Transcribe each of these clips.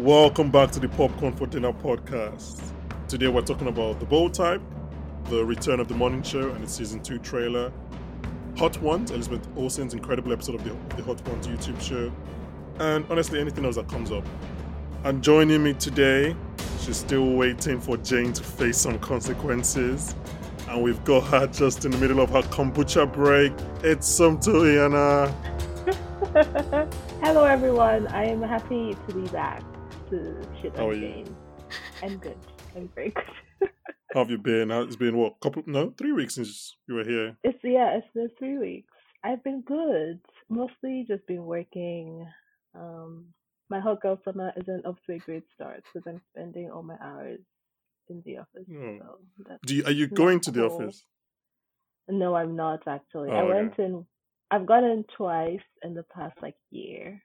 Welcome back to the Popcorn for Dinner podcast. Today we're talking about The Bold Type, the return of the morning show and its season two trailer, Hot Ones, Elizabeth Olsen's incredible episode of the, the Hot Ones YouTube show, and honestly anything else that comes up. And joining me today, she's still waiting for Jane to face some consequences. And we've got her just in the middle of her kombucha break. It's Somto Iana. Hello, everyone. I am happy to be back to shit How are on you? Jane. I'm good. I'm very good. How have you been? How- It's been what? Couple? No, three weeks since you were here. It's yeah, it's been three weeks. I've been good. Mostly just been working. Um, my hot girl summer isn't off to a great start because I'm spending all my hours in the office. Oh. So Do you, are you going to the cool. office? no, I'm not actually. Oh, I went in. I've gone in twice in the past like year.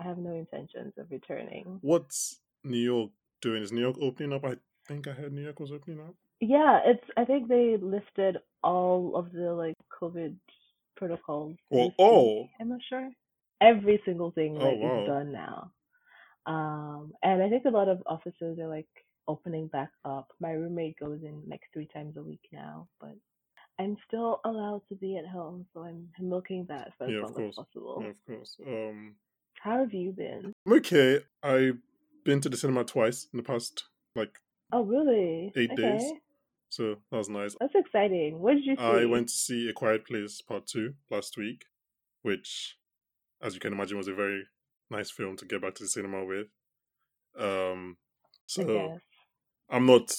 I have no intentions of returning. What's New York doing? Is New York opening up? I think I heard New York was opening up. Yeah, it's. I think they lifted all of the like COVID protocols. Well, week. I'm not sure. Every single thing Oh, like wow. is done now. Um, and I think a lot of offices are like opening back up. My roommate goes in like three times a week now, but I'm still allowed to be at home, so I'm milking that for as Yeah, long as possible. Yeah, of course. Um, How have you been? I'm okay. I've been to the cinema twice in the past like Oh, really? eight days, so that was nice. that's exciting. What did you see? I went to see A Quiet Place Part Two last week, which, as you can imagine, was a very nice film to get back to the cinema with. Um, so. I'm not.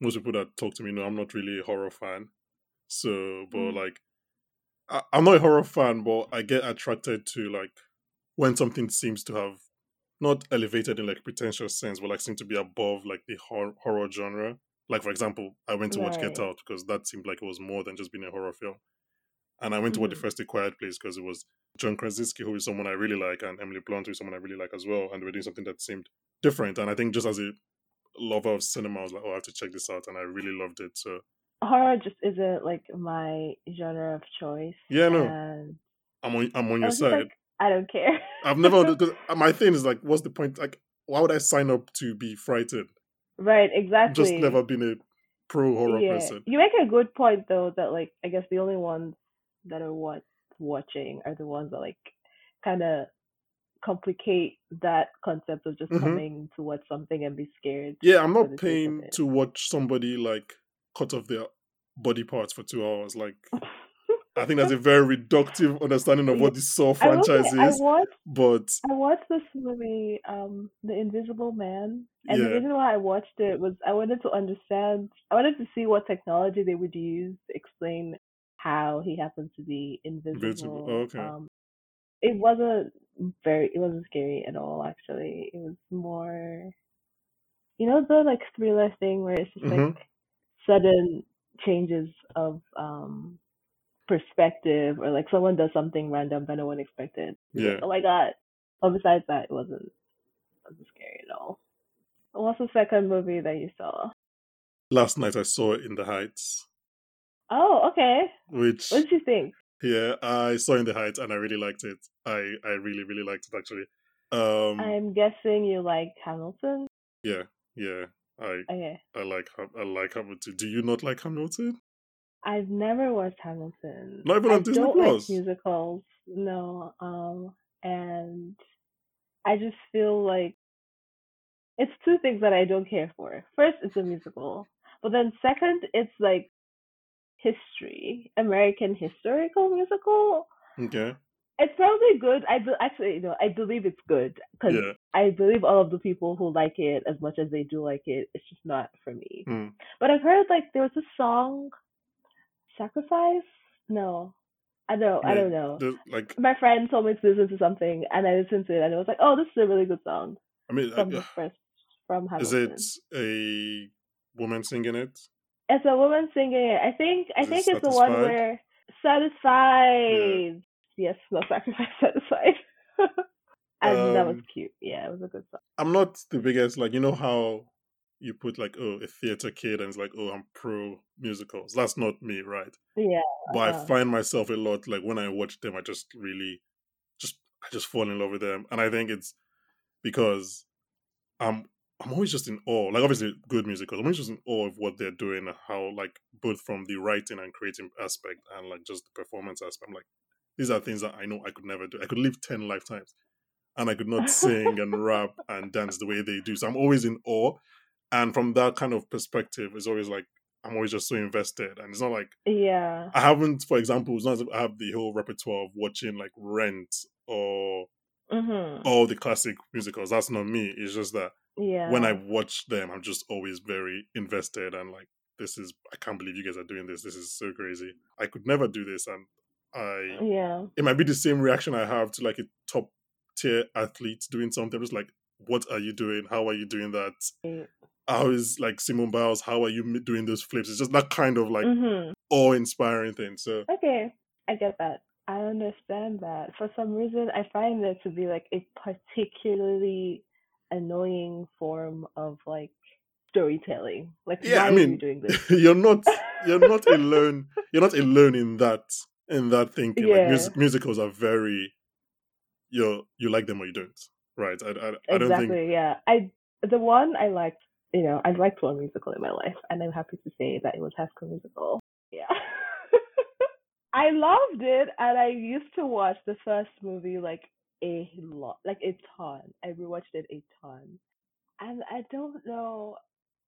Most people that talk to me know I'm not really a horror fan. So, but Mm. like, I, I'm not a horror fan, but I get attracted to like when something seems to have not elevated in like pretentious sense, but like seem to be above like the hor- horror genre. Like for example, I went to watch Get Out because that seemed like it was more than just being a horror film, and I went to watch the Mhm. first A Quiet Place because it was John Krasinski, who is someone I really like, and Emily Blunt, who is someone I really like as well, and they were doing something that seemed different. And I think just as a lover of cinema, I was like, oh, I have to check this out, and I really loved it. So horror just isn't like my genre of choice. Yeah, no. And I'm on I'm on your side. like, I don't care. I've never because my thing is like, what's the point? Like, why would I sign up to be frightened? right, exactly. just never been a pro horror yeah. person. You make a good point though that like I guess the only ones that are what watching are the ones that like kind of complicate that concept of just Mhm. coming to watch something and be scared. Yeah, I'm not the sake of paying to watch somebody like cut off their body parts for two hours. Like, I think that's a very reductive understanding of what the Saw I franchise I is. watched But I watched this movie, um, The Invisible Man, and the reason why I watched it was I wanted to understand. I wanted to see what technology they would use to explain how he happened to be invisible. Invisible, oh, okay. Um, it wasn't very. It wasn't scary at all. Actually, it was more. You know the like thriller thing where it's just Mhm. like sudden changes of um perspective or like someone does something random that no one expected. Yeah. oh my god. But besides that, it wasn't wasn't scary at all. What's the second movie that you saw? last night I saw it in the Heights, Oh, okay. which What did you think? yeah, I saw in the Heights and I really liked it. I I really really liked it actually. Um, I'm guessing you like Hamilton. yeah, yeah. I Okay. I like I like Hamilton. Do you not like Hamilton? I've never watched Hamilton. Not even I Disney don't Plus? like musicals. No. Um and I just feel like it's two things that I don't care for. First, it's a musical. But then second, it's like history, American historical musical. Okay. It's probably good. I be- actually, you know, I believe it's good because Yeah. I believe all of the people who like it as much as they do like it. It's just not for me. Hmm. But I've heard like there was a song, "Sacrifice." No, I don't. I don't know. the- like My friend told me to listen to something, and I listened to it, and it was like, "Oh, this is a really good song I mean, from uh, the first from is Hamilton." it a woman singing it? It's a woman singing it. I think. I Is it think it's the one where satisfied. Yes, no sacrifice, satisfied. and that was Um, cute. Yeah, it was a good song. I'm not the biggest like you know how you put like oh a theater kid and it's like oh I'm pro musicals. That's not me, right? Yeah. But I uh-huh. find myself a lot like when I watch them, I just really just I just fall in love with them, and I think it's because I'm I'm always just in awe. Like obviously good musicals. I'm always just in awe of what they're doing, how like both from the writing and creating aspect and like just the performance aspect. I'm like, these are things that I know I could never do. I could live ten lifetimes and I could not sing and rap and dance the way they do. So I'm always in awe. And from that kind of perspective, it's always like I'm always just so invested. And it's not like Yeah. I haven't, for example, it's not I have the whole repertoire of watching like Rent or Mhm. all the classic musicals. That's not me. It's just that Yeah. when I watch them, I'm just always very invested and like, this is, I can't believe you guys are doing this. This is so crazy. I could never do this. And I, Yeah. it might be the same reaction I have to like a top tier athlete doing something. I'm just like, what are you doing? How are you doing that? How is like Simone Biles? How are you doing those flips? It's just that kind of like Mhm. awe inspiring thing. So Okay, I get that. I understand that. For some reason, I find that to be like a particularly annoying form of like storytelling. Like, Yeah, why I are you mean, doing this? you're not you're not alone. You're not alone in that in that thinking. Like Yeah. mus- musicals are very you you like them or you don't, right? I, I, I don't exactly. think Yeah. I the one I liked. You know, I'd liked one musical in my life, and I'm happy to say that it was High School Musical. Yeah. I loved it, and I used to watch the first movie like a lot, like a ton. I rewatched it a ton, and I don't know.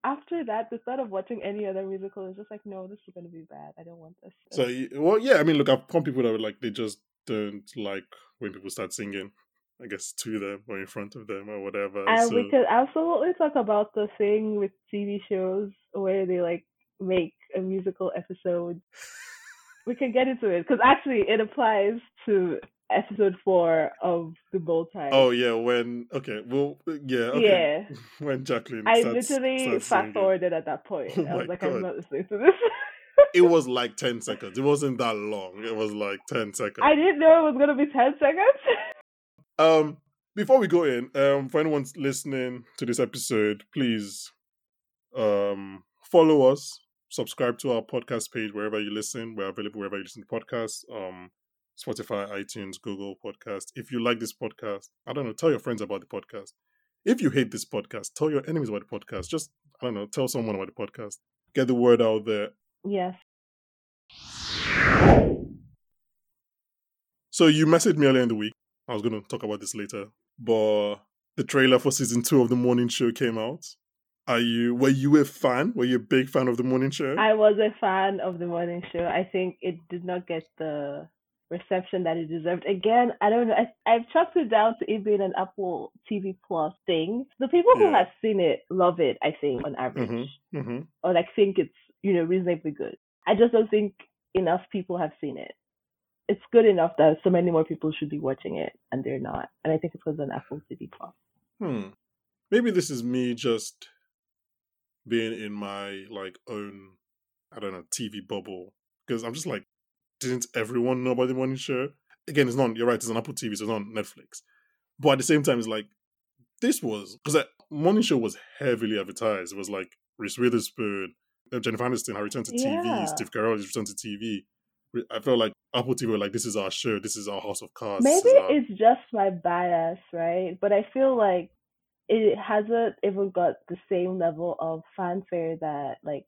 After that, the thought of watching any other musical is just like, no, this is gonna be bad. I don't want this. so. Well, yeah. I mean, look, I've found people that were like they just don't like when people start singing. I guess to them or in front of them or whatever. And so we could absolutely talk about the thing with TV shows where they like make a musical episode. We can get into it because actually it applies to episode four of the Bold Type. Oh yeah, when okay, well yeah, okay. yeah. When Jacqueline I starts, literally fast forwarded at that point. Oh I was like, God. I'm not listening to this. It was like ten seconds. It wasn't that long. It was like ten seconds. I didn't know it was gonna be ten seconds. Um, before we go in, um, for anyone listening to this episode, please, um, follow us, subscribe to our podcast page wherever you listen. We're available wherever you listen to podcasts. Um, Spotify, iTunes, Google Podcast. If you like this podcast, I don't know, tell your friends about the podcast. If you hate this podcast, tell your enemies about the podcast. Just I don't know, tell someone about the podcast. Get the word out there. yes. So you messaged me earlier in the week. I was going to talk about this later, but the trailer for season two of the morning show came out. Are you? Were you a fan? Were you a big fan of the morning show? I was a fan of the morning show. I think it did not get the reception that it deserved. Again, I don't know. I, I've chalked it down to it being an Apple TV Plus thing. The people who Yeah. have seen it love it. I think on average, mm-hmm. Mm-hmm. or like think it's you know reasonably good. I just don't think enough people have seen it. It's good enough that so many more people should be watching it, and they're not. And I think it's because on Apple TV Plus. Hmm. Maybe this is me just being in my like own, I don't know, TV bubble because I'm just like, didn't everyone know about the morning show? Again, it's not. You're right. It's on Apple TV, so it's on Netflix. But at the same time, it's like this was because morning show was heavily advertised. It was like Reese Witherspoon, Jennifer Aniston, her return to Yeah. TV, Steve Carell's return to TV. I felt like Apple TV were like, this is our show, this is our House of Cards. Maybe our- it's just my bias, right? But I feel like it hasn't even got the same level of fanfare that like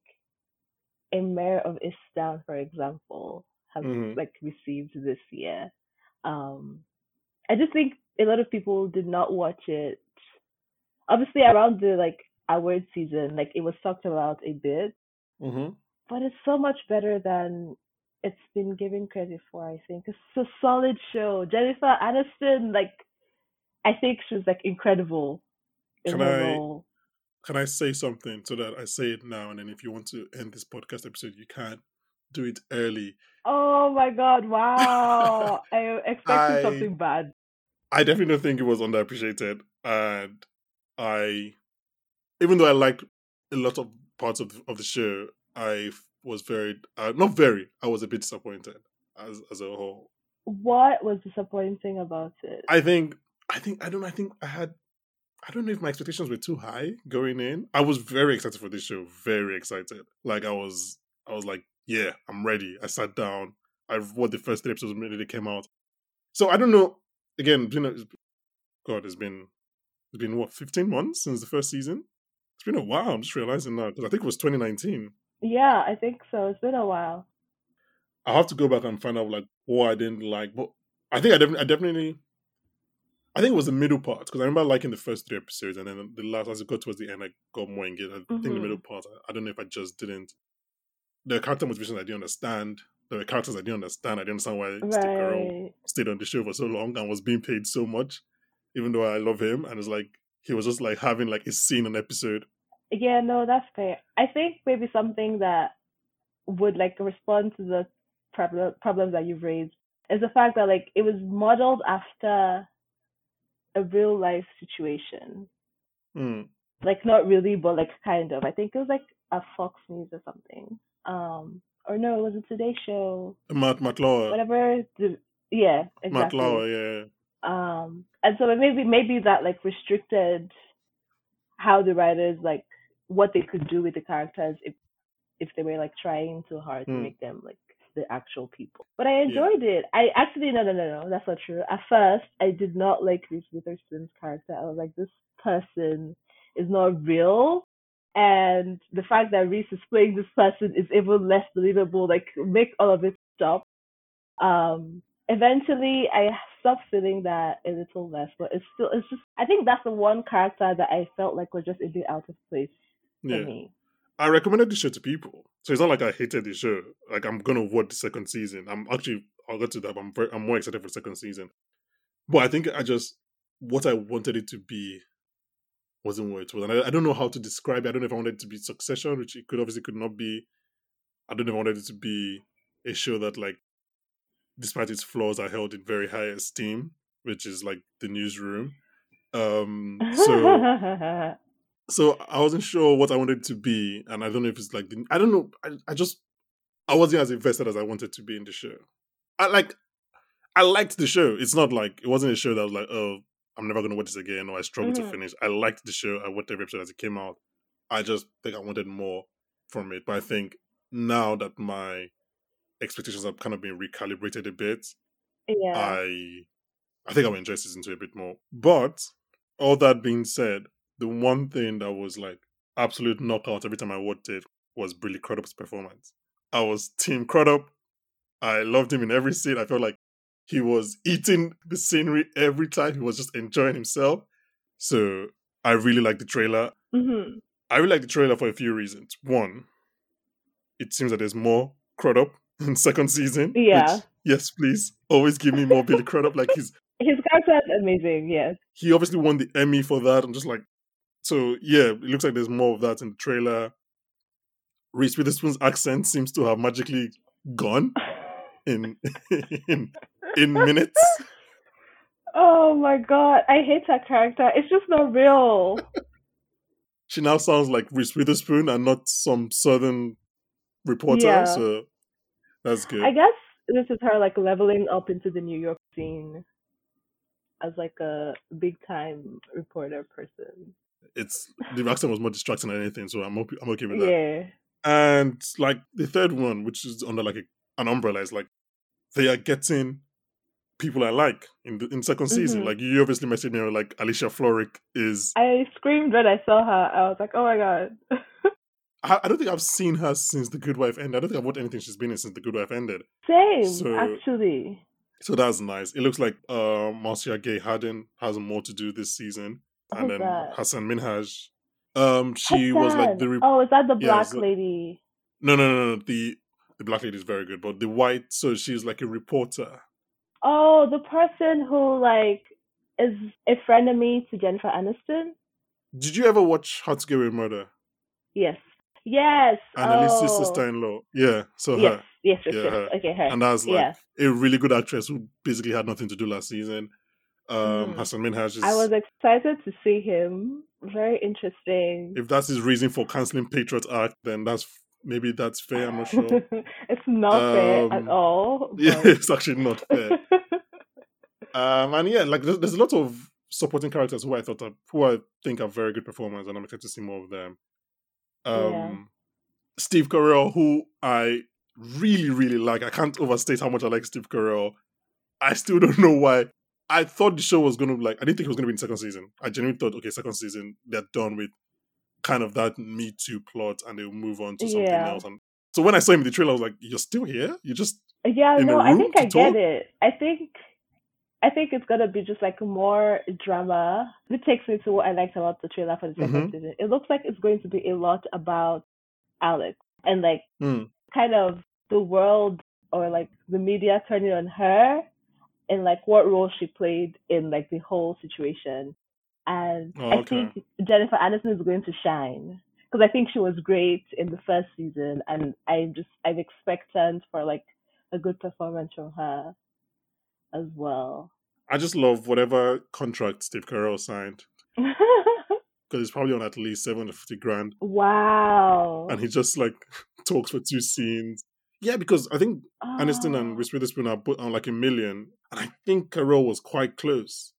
a Mare of Easttown, for example, has Mhm. like received this year. Um, I just think a lot of people did not watch it. Obviously, around the like award season, like it was talked about a bit, Mhm. but it's so much better than it's been given credit for. I think it's a solid show. Jennifer Aniston, like, I think she's like incredible in Can I- role. Can I say something so that I say it now, and then if you want to end this podcast episode, you can do it early. Oh my god! Wow, I expected I- something bad. I definitely don't think it was underappreciated, and I, even though I liked a lot of parts of the, of the show, I was very uh, not very. I was a bit disappointed as as a whole. What was disappointing about it? I think I think I don't. I think I had. I don't know if my expectations were too high going in. I was very excited for this show. Very excited. Like I was. I was like, yeah, I'm ready. I sat down. I watched the first three episodes they came out. So I don't know. Again, you know, God, it's been It's been what, 15 months since the first season? It's been a while. I'm just realizing now because I think it was 2019. Yeah, I think so. It's been a while. I'll have to go back and find out like what I didn't like. But I think I definitely, I definitely, I think it was the middle part because I remember liking the first three episodes, and then the last, as it got towards the end, I got more engaged. I think the middle mm-hmm. part, I, I don't know if I just didn't. The character motivations I didn't understand. There were characters I didn't understand. I didn't understand why Steve Carell stayed on the show for so long and was being paid so much, even though I love him. And it's like he was just like having like a scene an episode. Yeah, no, that's fair. I think maybe something that would like respond to the problem problems that you've raised is the fact that like it was modeled after a real life situation. Hmm. Like not really, but like kind of. I think it was like a Fox News or something. Um, or no, it was a Today Show. Matt Lauer, Whatever. The, yeah, Matt exactly. Lauer, yeah. um and so maybe maybe that like restricted how the writers like what they could do with the characters if if they were like trying too hard to Hmm. make them like the actual people. But i enjoyed it. I actually no no no no that's not true. At first i did not like reese witherspoon's character. I was like this person is not real. And the fact that reese is playing this person is even less believable like make all of it stop. Um eventually I stopped feeling that a little less, but it's still it's just I think that's the one character that I felt like was just a bit out of place Yeah. me. I recommended the show to people. So it's not like I hated the show. Like I'm gonna watch the second season. I'm actually I'll get to that. But I'm very, I'm more excited for the second season. But I think I just what I wanted it to be wasn't what it was, and I, I don't know how to describe it. I don't know if I wanted it to be Succession, which it could obviously could not be. I don't know if I wanted it to be a show that like, despite its flaws, I held in very high esteem, which is like the newsroom. Um, so so I wasn't sure what I wanted to be, and I don't know if it's like the, I don't know. I, I just I wasn't as invested as I wanted to be in the show. I like I liked the show. It's not like it wasn't a show that was like oh I'm never gonna watch this again or I struggled to Mhm. finish. I liked the show. I watched every episode as it came out. I just think I wanted more from it. But I think now that my expectations have kind of been recalibrated a bit, yeah. I I think I'll enjoy season two a bit more. But all that being said, the one thing that was like absolute knockout every time I watched it was Billy Crudup's performance. I was Team Crudup. I loved him in every scene. I felt like he was eating the scenery every time. He was just enjoying himself. So I really like the trailer. hmm I really like the trailer for a few reasons. One, it seems that there's more Crudup in second season. which, Yeah. yes, please. Always give me more Billy Crudup. Like he's His character is amazing, yes. he obviously won the Emmy for that. I'm just like, so yeah, it looks like there's more of that in the trailer. Reese Witherspoon's accent seems to have magically gone in in in minutes. oh my god, I hate that character. It's just not real. She now sounds like Reese Witherspoon and not some southern reporter. Yeah. So that's good. I guess this is her like leveling up into the New York scene as like a big time reporter person. It's the accent was more distracting than anything, so I'm okay, I'm okay with that. Yeah. And like the third one, which is under like a, an umbrella, is like they are getting people I like in the in second season. Mhm. Like you obviously messaged me like Alicia Florrick is. I screamed when I saw her. I was like, oh my god. I, I don't think I've seen her since The Good Wife ended. I don't think I've watched anything she's been in since The Good Wife ended. Same, So- actually. So that's nice. It looks like uh, Marcia Gay Harden has more to do this season, and then that? Hassan Minhaj. Um, she was like the re- oh, is that the Yeah, black lady? no, no, no, no. The the black lady is very good, but the white. So she's like a reporter. Oh, the person who like is a frenemy to Jennifer Aniston. Did you ever watch How to Get Away with Murder? Yes. Yes. Annalise's oh. sister-in-law. Yeah, so Yes. her. Yes. Yes. Yeah, yes. her. Okay. Her. And that's like yeah. a really good actress who basically had nothing to do last season. Um, Mm. Hassan Minhaj is. I was excited to see him. Very interesting. if that's his reason for canceling Patriot Act, then that's maybe that's fair. I'm not sure. it's not fair at Um, all. yeah, it's actually not fair. Um, and yeah, like there's, there's a lot of supporting characters who I thought are, who I think are very good performers, and I'm excited to see more of them. Um, Yeah. Steve Carell, who I really, really like. I can't overstate how much I like Steve Carell. I still don't know why I thought the show was going to be like. I didn't think it was going to be in second season. I genuinely thought, okay, second season they're done with kind of that Me Too plot and they'll move on to something Yeah. else. And so when I saw him in the trailer, I was like, "You're still here? You just Yeah, no, I think I get talk? it. I think I think it's gonna be just like more drama. It takes me to what I liked about the trailer for the 2nd Mhm. season. It looks like it's going to be a lot about Alex and like Hmm. kind of the world or like the media turning on her and like what role she played in like the whole situation. And Oh, I okay. think Jennifer Aniston is going to shine because I think she was great in the first season, and I'm just I'm expectant for like a good performance from her as well. I just love whatever contract Steve Carell signed because he's probably on at least seven fifty grand, wow. and he just like talks for two scenes. Yeah, because I think Aniston and Oh. Reese Witherspoon are both on like a million, and I think Carell was quite close.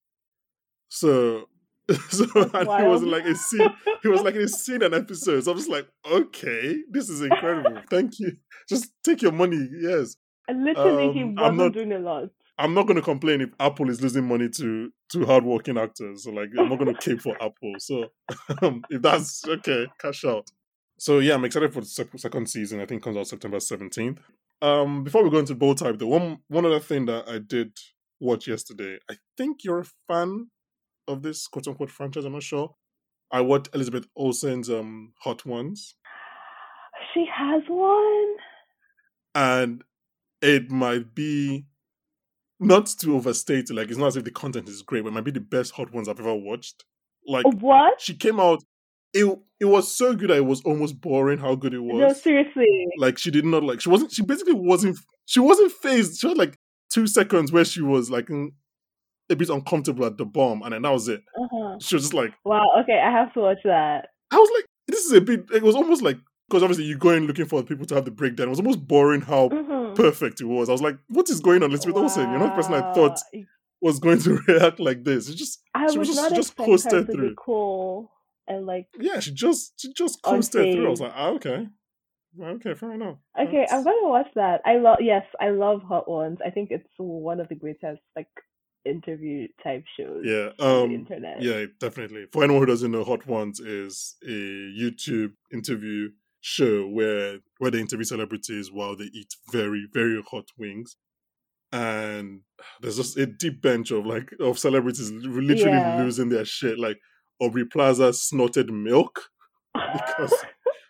So, so and he was like a scene. He was like in a scene and episode. So I was like, okay, this is incredible. Thank you. Just take your money. Yes, And literally, he Um, I'm wasn't not- doing a lot. I'm not going to complain if Apple is losing money to to hardworking actors. So like, I'm not going to cape for Apple. So um, if that's okay, cash out. So yeah, I'm excited for the second season. I think it comes out September 17th. Um, before we go into Bold Type, the one one other thing that I did watch yesterday. I think you're a fan of this quote unquote franchise. I'm not sure. I watched Elizabeth Olsen's um Hot Ones, She has one. and it might be not to overstate. Like it's not as if the content is great, but it might be the best Hot Ones I've ever watched. Like What? she came out. It it was so good that it was almost boring how good it was. No, seriously. like she did not like she wasn't she basically wasn't she wasn't phased. She had like two seconds where she was like a bit uncomfortable at the bomb, and then that was it. Uh-huh. She was just like Wow. Okay, I have to watch that. I was like, this is a bit. It was almost like because obviously you go in looking for people to have the breakdown. It was almost boring how Mhm. perfect it was. I was like, what is going on? Elizabeth Olsen, you're not the person I thought was going to react like this. It just I she was just- not just expect her coasted to through. be cool and like. yeah, she just she just coasted through. I was like, ah, okay, okay, fair enough. Okay, I'm gonna watch that. I love. Yes, I love Hot Ones. I think it's one of the greatest like interview type shows Yeah, on the um, internet. yeah, definitely. For anyone who doesn't know, Hot Ones is a YouTube interview show where where they interview celebrities while they eat very very hot wings, and there's just a deep bench of like of celebrities literally Yeah. losing their shit. Like Aubrey Plaza snorted milk because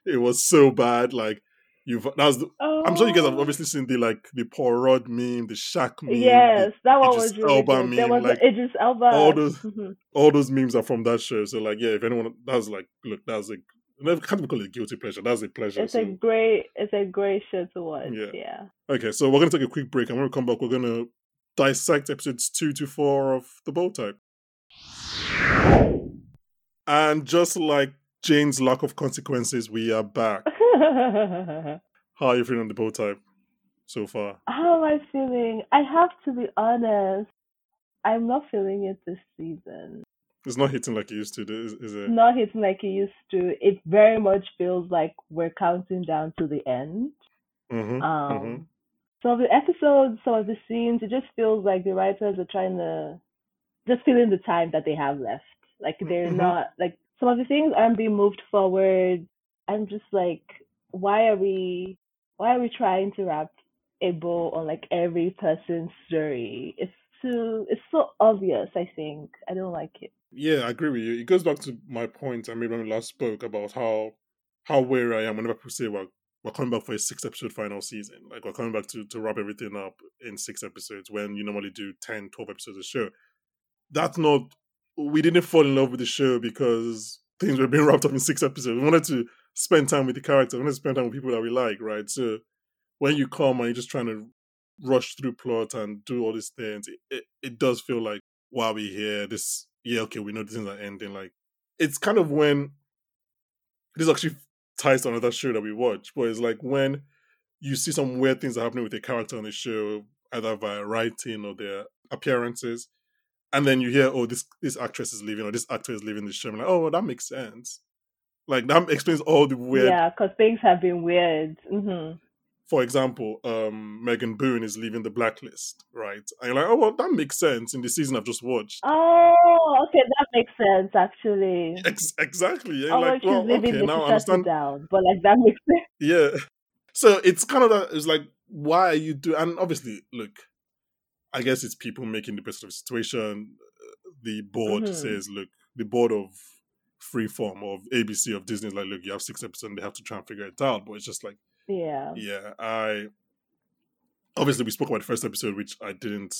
it was so bad. Like you've that's the, I'm sure you guys have Oh. obviously seen the like the Paul Rudd meme, the Shaq meme, Yes, that one Idris was really Elba good. Meme, was like, Idris Elba. all those Mhm. all those memes are from that show. So like, yeah, if anyone that's like, look, that's a I can't even call it guilty pleasure. That's a pleasure. It's so, a great, it's a great show to watch. Yeah. Yeah. okay, so we're gonna take a quick break, and when we come back, we're gonna dissect episodes two to four of the Bold Type. And just like Jane's lack of consequences, we are back. How are you feeling on the Bold Type so far? How am I feeling? I have to be honest. I'm not feeling it this season. It's not hitting like it used to, is, is it? Not hitting like it used to. It very much feels like we're counting down to the end. Mm-hmm. Um, mhm. some of the episodes, some of the scenes, it just feels like the writers are trying to just fill in the time that they have left. Like they're Mhm. not like some of the things aren't being moved forward. I'm just like, why are we why are we trying to wrap a bow on like every person's story? It's too it's so obvious, I think. I don't like it. Yeah, I agree with you. It goes back to my point I made when we last spoke about how how wary I am whenever people say we're we're coming back for a six episode final season. Like we're coming back to, to wrap everything up in six episodes when you normally do 10, 12 episodes a show. That's not we didn't fall in love with the show because things were being wrapped up in six episodes. We wanted to spend time with the characters, we wanted to spend time with people that we like, right? So when you come and you're just trying to rush through plot and do all these things, it, it, it does feel like while we're here, this yeah, okay, we know these things are ending. Like it's kind of when this actually ties to another show that we watch, but it's like when you see some weird things are happening with a character on the show, either via writing or their appearances, and then you hear, oh, this this actress is leaving or this actor is leaving the show. I'm like, oh, that makes sense. Like that explains all the weird Yeah, because things have been weird. hmm for example, um, Megan Boone is leaving the blacklist, right? And you're like, oh well, that makes sense in the season I've just watched. Oh, okay, that makes sense actually. Ex- exactly. Yeah, Oh, like, she's well, leaving okay, to now I understand. down, but like that makes sense. Yeah. So it's kind of that. It's like, why are you doing? And obviously, look, I guess it's people making the best of the situation. The board Mhm. says, look, the board of Freeform of ABC of Disney is like, look, you have six episodes, and they have to try and figure it out. But it's just like, Yeah. yeah, I obviously we spoke about the first episode, which I didn't.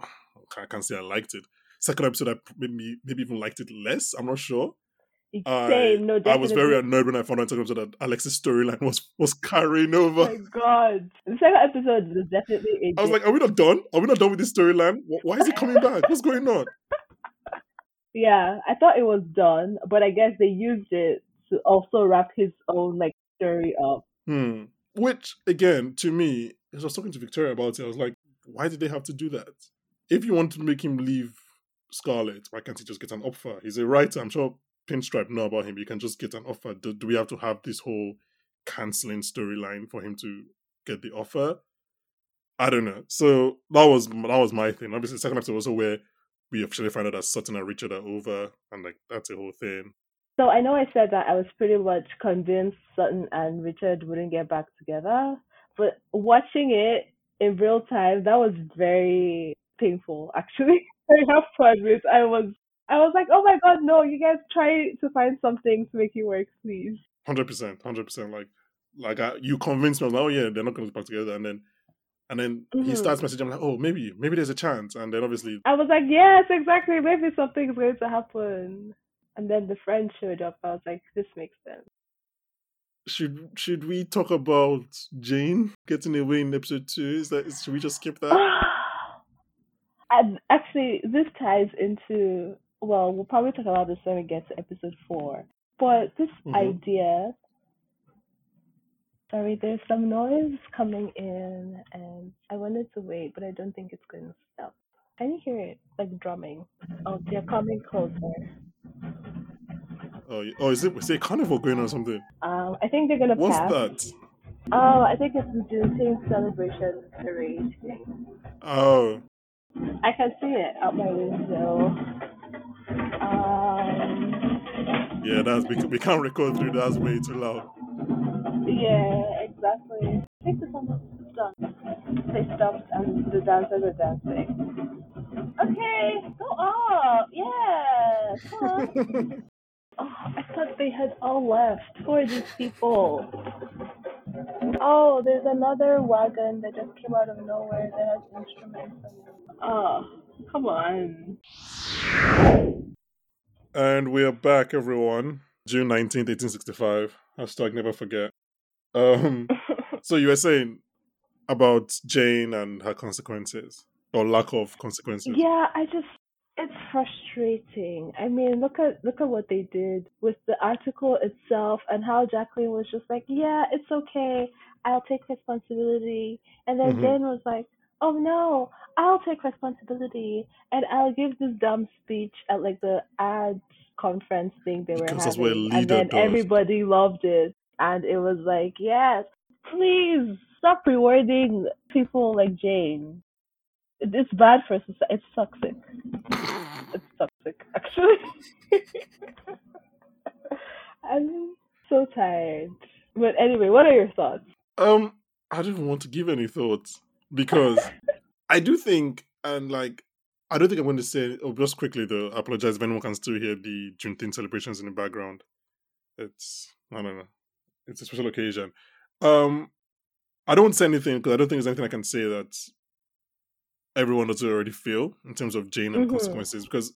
I can't say I liked it. Second episode, I maybe maybe even liked it less. I'm not sure. I, Same, no, I was very annoyed when I found out in second episode that Alex's storyline was was carrying Oh over. my god. The second episode was definitely a I was like, are we not done? Are we not done with this storyline? Why is he coming back? What's going on? Yeah, I thought it was done, but I guess they used it to also wrap his own like story up. Hmm. Which, again, to me, as I was talking to Victoria about it, I was like, why did they have to do that? If you want to make him leave Scarlet, why can't he just get an offer? He's a writer. I'm sure Pinstripe know about him. You can just get an offer. Do, do we have to have this whole cancelling storyline for him to get the offer? I don't know. So that was that was my thing. Obviously, the second episode was also where we officially find out that Sutton and Richard are over, and like that's a whole thing. So I know I said that I was pretty much convinced Sutton and Richard wouldn't get back together, but watching it in real time, that was very painful. Actually, I have to admit, I was I was like, oh my god, no! You guys try to find something to make it work, please. Hundred percent, hundred percent. Like, like I, you convinced me. Like, oh yeah, they're not going to be back together. And then, and then he Mhm. starts messaging. I'm like, oh, maybe, maybe there's a chance. And then obviously, I was like, yes, exactly. Maybe something's going to happen. And then the friend showed up. I was like, this makes sense. should should we talk about Jane getting away in episode two? Is that should we just skip that? and actually, this ties into well, we'll probably talk about this when we get to episode four. But this Mhm. idea. Sorry, there's some noise coming in, and I wanted to wait, but I don't think it's going to stop. Can you hear it? Like drumming. Oh, they're coming closer. Oh, oh, is it is it a carnival going or something? Um, I think they're gonna What's pass. that? Oh, I think it's the Juneteenth celebration parade. Oh, I can see it out my window. Um, yeah, that's we, we can't record through. That's way too loud. yeah, exactly. I think it's almost done. They stopped and the dancers are dancing. Okay, go up. Yeah, come on. Oh, I thought they had all left. Who are these people? Oh, there's another wagon that just came out of nowhere that has instruments. Oh, come on. And we are back, everyone. June nineteenth, eighteen sixty-five. Hashtag never forget. Um. So you were saying about Jane and her consequences or lack of consequences. yeah, I just it's frustrating. I mean, look at look at what they did with the article itself and how Jacqueline was just like, "Yeah, it's okay. I'll take responsibility." And then Mhm. Jane was like, "Oh no, I'll take responsibility and I'll give this dumb speech at like the ad conference thing they were Because having." and then does. everybody loved it and it was like, "Yes, please stop rewarding people like Jane." It- It's bad for society. It's toxic. It's toxic, actually. I'm so tired. But anyway, what are your thoughts? Um, I don't want to give any thoughts because I do think, and like, I don't think I'm going to say. Oh, just quickly though, I apologize if anyone can still hear the Juneteenth celebrations in the background. It's I don't know, it's a special occasion. Um, I don't say anything because I don't think there's anything I can say that everyone doesn't already feel in terms of Jane and Mhm. consequences because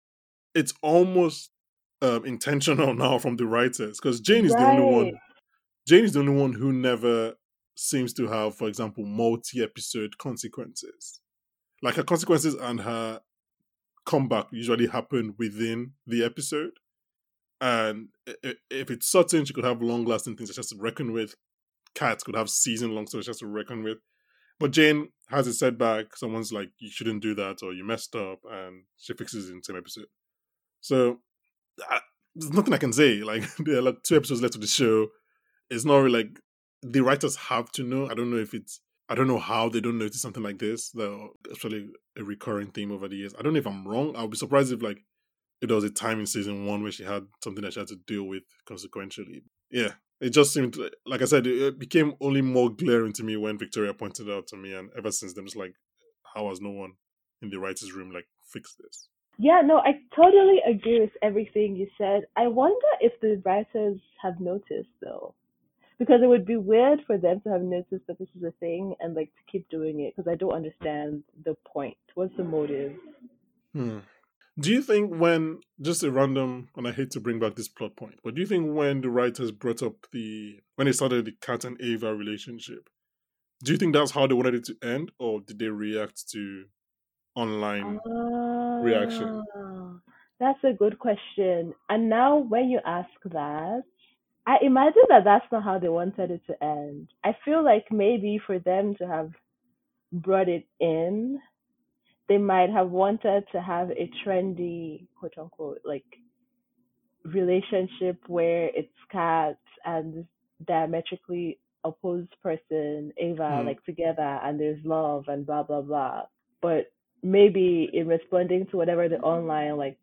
it's almost um, intentional now from the writers because Jane is the only one Jane is the only one who never seems to have, for example, multi-episode consequences. Like her consequences and her comeback usually happen within the episode. And if it's certain, she could have long-lasting things that she has to reckon with. Cats could have season-long stories she has to reckon with. But Jane has a setback. Someone's like, "You shouldn't do that," or "You messed up," and she fixes it in the same episode. So I, there's nothing I can say. Like there are like two episodes left of the show it's not really like the writers have to know. I don't know if it's I don't know how they don't notice something like this. Though actually a recurring theme over the years. I don't know if I'm wrong. I'll be surprised if like it was a time in season one where she had something that she had to deal with consequentially. Yeah, it just seemed like I said, it became only more glaring to me when Victoria pointed out to me, and ever since then, it's like, how has no one in the writers' room like fixed this? Yeah, no, I totally agree with everything you said. I wonder if the writers have noticed though, because it would be weird for them to have noticed that this is a thing and like to keep doing it. Because I don't understand the point. What's the motive? Hmm. Do you think when just a random and I hate to bring back this plot point, but do you think when the writers brought up the when they started the Kat and Ava relationship, do you think that's how they wanted it to end, or did they react to online reaction? Ah, that's a good question. And now when you ask that, I imagine that that's not how they wanted it to end. I feel like maybe for them to have brought it in they might have wanted to have a trendy quote unquote like relationship where it's Kat and diametrically opposed person ava mm. like together and there's love and blah blah blah but maybe in responding to whatever the online like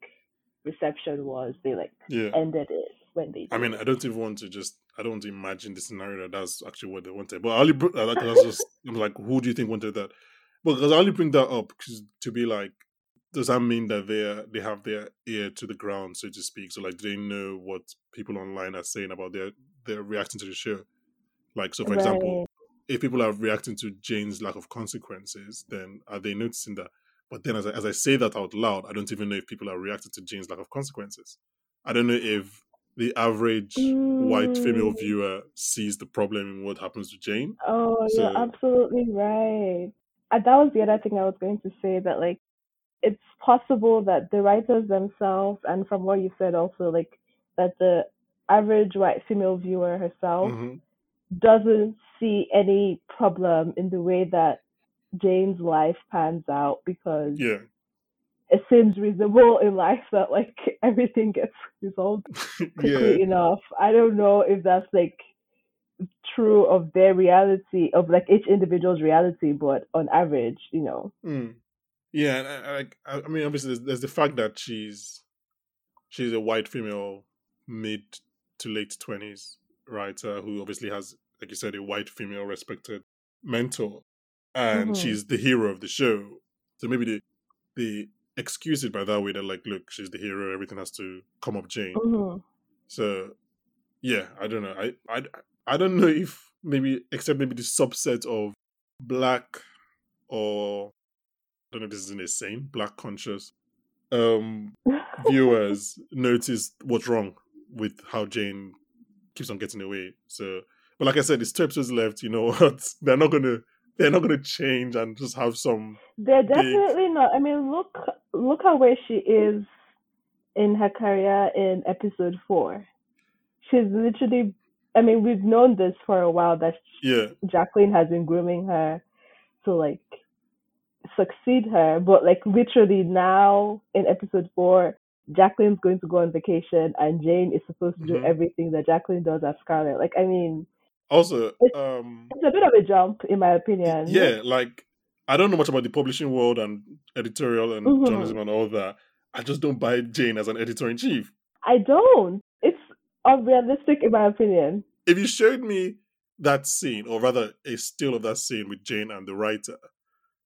reception was they like yeah. ended it when they did. i mean i don't even want to just i don't want to imagine the scenario that that's actually what they wanted but i only that's just i'm like who do you think wanted that because I only bring that up to be like, does that mean that they they have their ear to the ground, so to speak? So like, do they know what people online are saying about their their reacting to the show? Like, so for right. example, if people are reacting to Jane's lack of consequences, then are they noticing that? But then, as I, as I say that out loud, I don't even know if people are reacting to Jane's lack of consequences. I don't know if the average mm. white female mm. viewer sees the problem in what happens to Jane. Oh, so, you're absolutely right that was the other thing I was going to say that like it's possible that the writers themselves and from what you said also like that the average white female viewer herself mm-hmm. doesn't see any problem in the way that Jane's life pans out because yeah it seems reasonable in life that like everything gets resolved quickly yeah. enough. I don't know if that's like true of their reality of like each individual's reality but on average you know mm. yeah like I, I, mean obviously there's, there's, the fact that she's she's a white female mid to late 20s writer who obviously has like you said a white female respected mentor and mm-hmm. she's the hero of the show so maybe the the excuse it by that way that like look she's the hero everything has to come up jane mm-hmm. so yeah i don't know i i I don't know if maybe except maybe the subset of black or I don't know if this is insane, black conscious um viewers notice what's wrong with how Jane keeps on getting away. So but like I said, it's two episodes left, you know what? They're not gonna they're not gonna change and just have some They're definitely big... not. I mean look look at where she is in her career in episode four. She's literally I mean, we've known this for a while that yeah. Jacqueline has been grooming her to like succeed her, but like literally now in episode four, Jacqueline's going to go on vacation and Jane is supposed to mm-hmm. do everything that Jacqueline does as Scarlet. Like, I mean, also, it's, um, it's a bit of a jump in my opinion. Yeah, like I don't know much about the publishing world and editorial and mm-hmm. journalism and all that. I just don't buy Jane as an editor in chief. I don't. Unrealistic in my opinion. If you showed me that scene, or rather a still of that scene with Jane and the writer,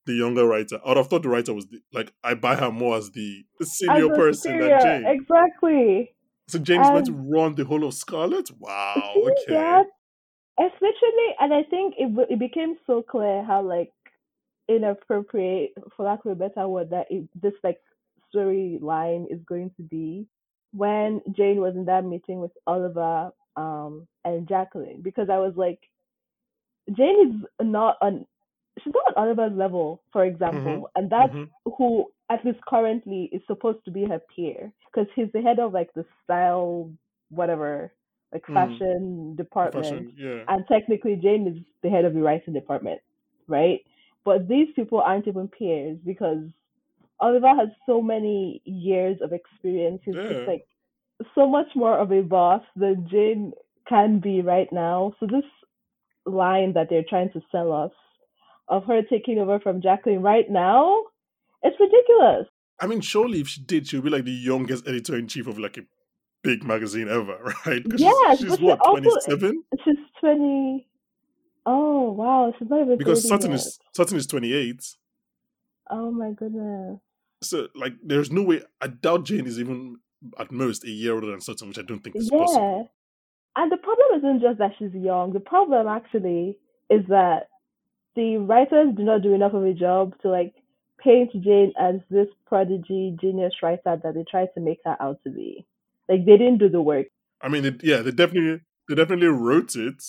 the younger writer, I would have thought the writer was the, like I buy her more as the, senior person than Jane. Exactly. So Jane's um, meant to run the whole of Scarlet. Wow. Okay. Yeah. Especially, and I think it it became so clear how like inappropriate, for lack of a better word, that it, this like storyline is going to be when Jane was in that meeting with Oliver um, and Jacqueline because I was like, Jane is not on, she's not on Oliver's level, for example, mm-hmm. and that's mm-hmm. who, at least currently, is supposed to be her peer because he's the head of like the style, whatever, like mm. fashion mm. department, fashion, yeah. and technically Jane is the head of the writing department, right? But these people aren't even peers because Oliver has so many years of experience. He's yeah. just like so much more of a boss than Jane can be right now. So this line that they're trying to sell us of her taking over from Jacqueline right now, it's ridiculous. I mean, surely if she did, she would be like the youngest editor in chief of like a big magazine ever, right? Yes, she's, she's what, 27? She's twenty. Oh wow, she's not even Because 30 Sutton yet. is Sutton is 28. Oh my goodness. So like there's no way I doubt Jane is even at most a year older than Sutton, which I don't think is Yeah. possible. And the problem isn't just that she's young. The problem actually is that the writers do not do enough of a job to like paint Jane as this prodigy genius writer that they try to make her out to be. Like they didn't do the work. I mean it, yeah, they definitely they definitely wrote it.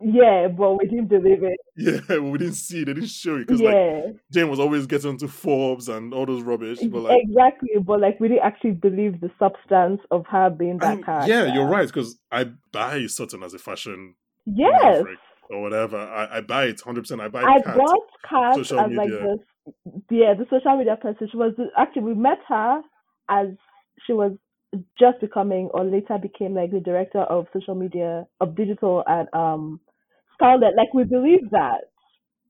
Yeah, but we didn't believe it. Yeah, but we didn't see it, they didn't show it because like Yeah, Jane was always getting into Forbes and all those rubbish. But like exactly. But like we didn't actually believe the substance of her being that and character. yeah, you're right, because I buy Sutton as a fashion Yes, maverick or whatever. I, I buy it hundred percent. I buy I Kat. brought Kat social as like media. this, yeah, the social media person. She was actually we met her as she was just becoming, or later became like the director of social media of digital at um Scarlet. Like we believe that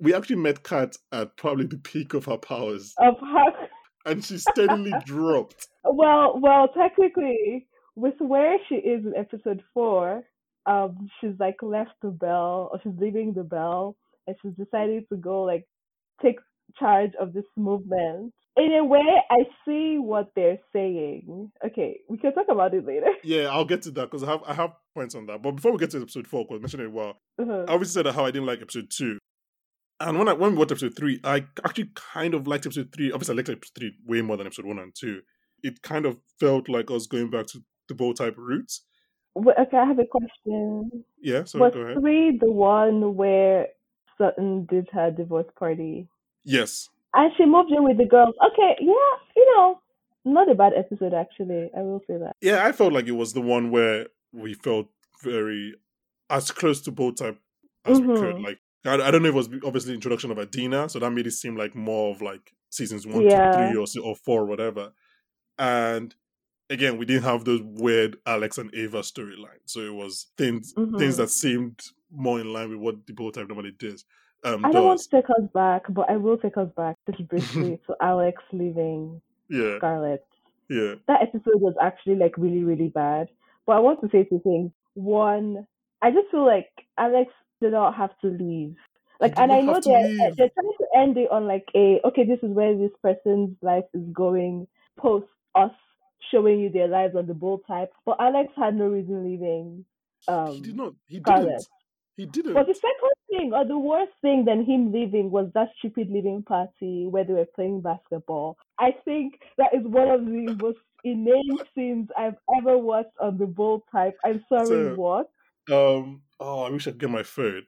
We actually met Kat at probably the peak of her powers, of her. and she steadily dropped. Well, well, technically, with where she is in episode four, um, she's like left the bell, or she's leaving the bell, and she's decided to go like take charge of this movement. In a way, I see what they're saying. Okay, we can talk about it later. Yeah, I'll get to that because I have I have points on that. But before we get to episode four, because I mentioned it well, Uh-huh. I obviously said how I didn't like episode two. And when I when we watched episode three, I actually kind of liked episode three. Obviously, I liked episode three way more than episode one and two. It kind of felt like I was going back to the Bold Type roots. Okay, I have a question. Yeah, so go ahead. three the one where Sutton did her divorce party? Yes. And she moved in with the girls. Okay, yeah, you know, not a bad episode actually. I will say that. Yeah, I felt like it was the one where we felt very as close to Bold Type as we could. Mhm. Like I, I don't know if it was obviously the introduction of Adina, so that made it seem like more of like seasons one, Yeah. two, three, or or four, or whatever. And again, we didn't have those weird Alex and Ava storyline, so it was things things Mhm. that seemed more in line with what the Bold Type normally does. Um, I don't want to take us back, but I will take us back just briefly to Alex leaving Yeah, Scarlet. yeah. That episode was actually like really, really bad. But I want to say two things. One, I just feel like Alex did not have to leave. Like, and I know they're leave. they're trying to end it on like a okay, this is where this person's life is going post us showing you their lives on the bold type. But Alex had no reason leaving. Um, he did not. He Scarlet. didn't. He didn't. But the second thing, or the worst thing than him leaving, was that stupid leaving party where they were playing basketball. I think that is one of the most inane scenes I've ever watched on the bold type. I'm sorry, So- what? Um. Oh, I wish I could get my phone.